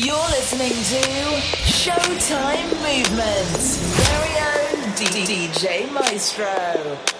You're listening to Showtime Movements. Very own DJ Maestro.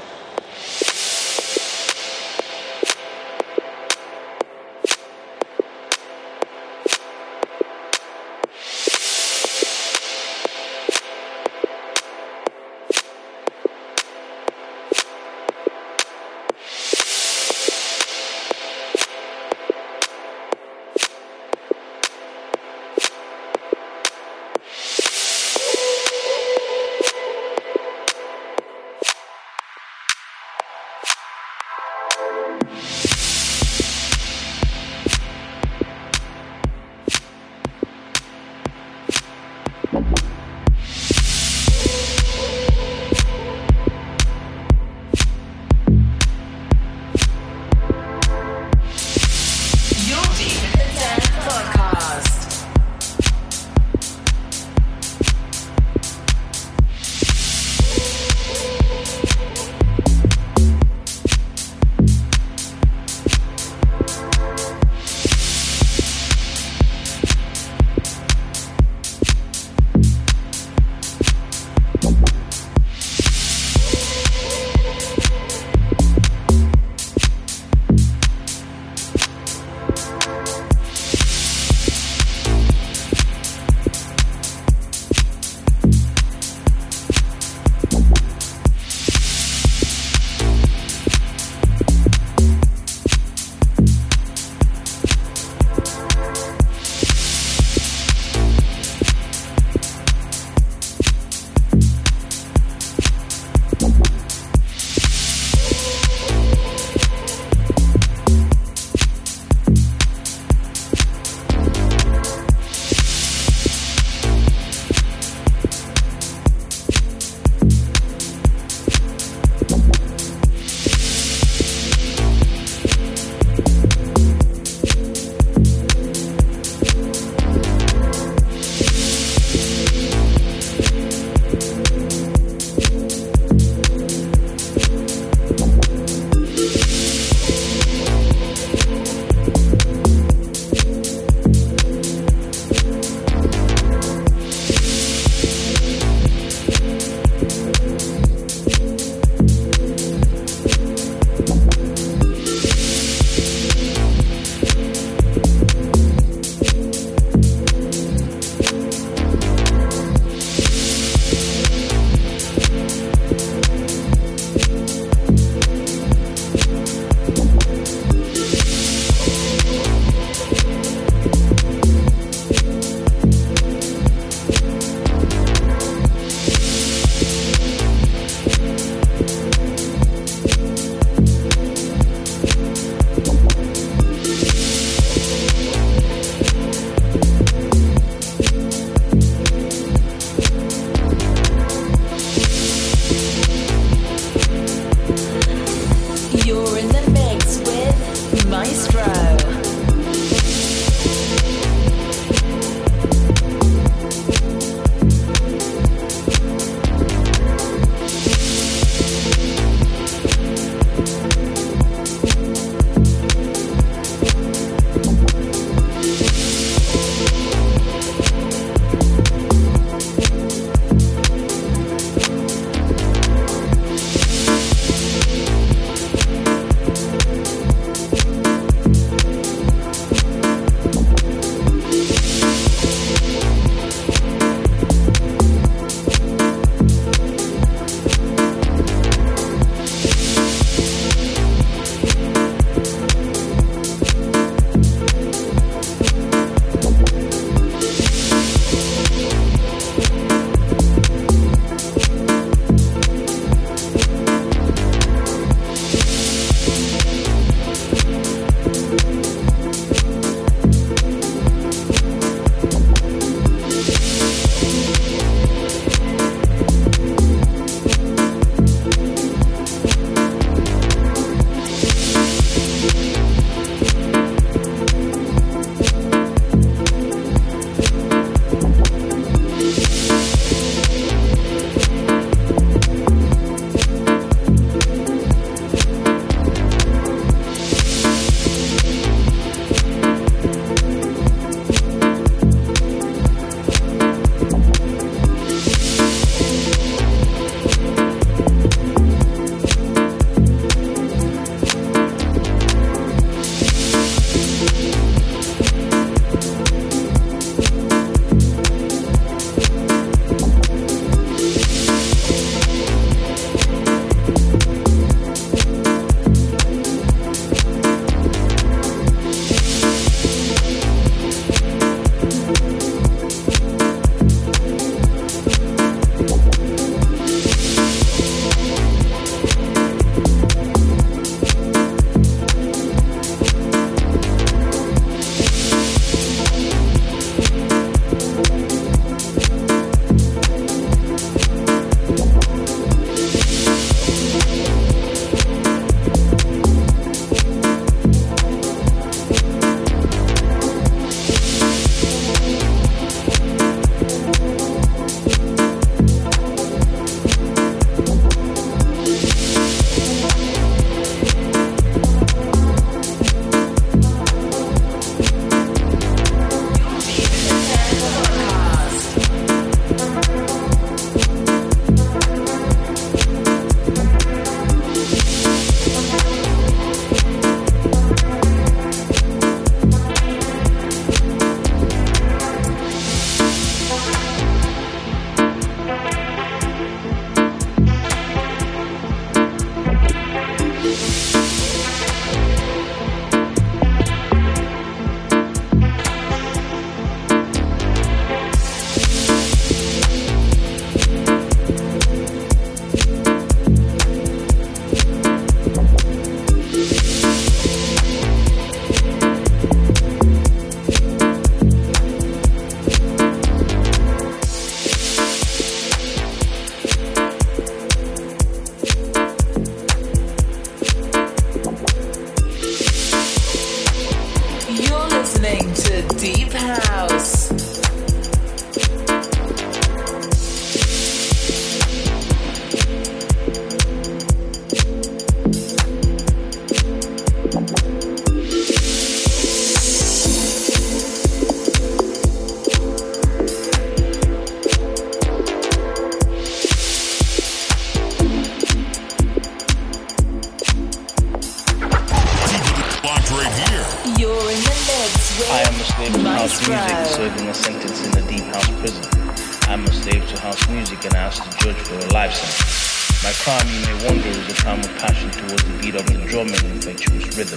My you may wonder, is a crime of passion towards the beat of the drum and infectious rhythm.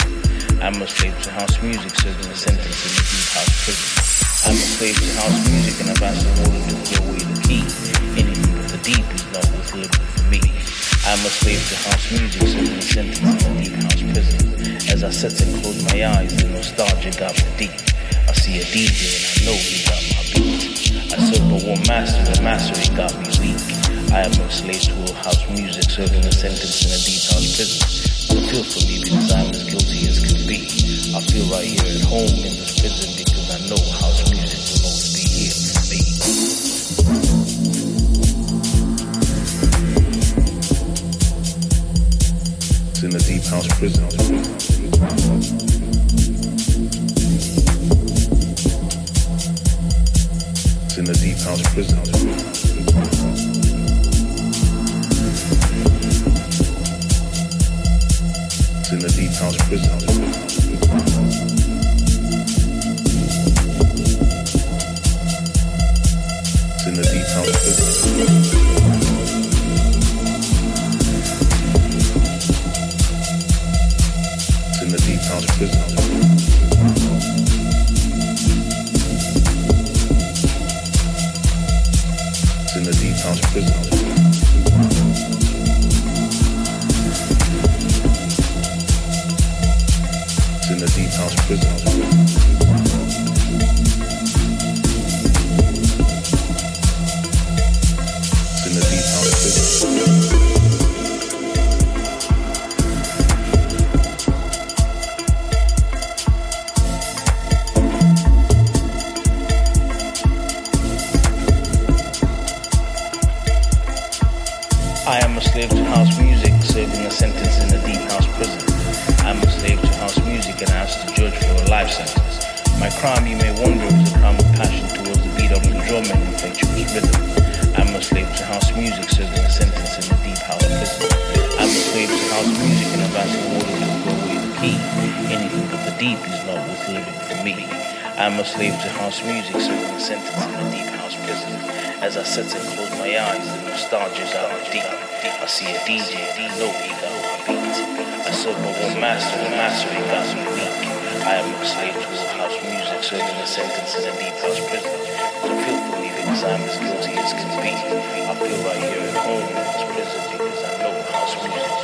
I'm a slave to house music, serving a sentence in a deep house prison. I'm a slave to house music and I've asked the warden to throw away the key. Anything but the deep is not worth living for me. I'm a slave to house music, serving a sentence in a deep house prison. As I sit and close my eyes, the nostalgia got me deep. I see a DJ and I know he got my beat. I serve but one master, the master he got me weak. I am a slave to a house music, serving a sentence in a deep house prison. Don't feel for me because I'm as guilty as can be. I feel right here at home in this prison because I know house music will always be here for me. It's in a deep house prison. It's in a deep house prison. House prison. In the deep house prison. Slave to house music, serving sentence in a deep house prison. As I sit and close my eyes, the nostalgia's out deep. I see a DJ, got my beat. I serve my one master, the master he got me weak. I am a slave to house music, serving a sentence in a deep house prison. Don't feel for me because I'm as guilty as can be. I feel right here at home in this prison because I know house music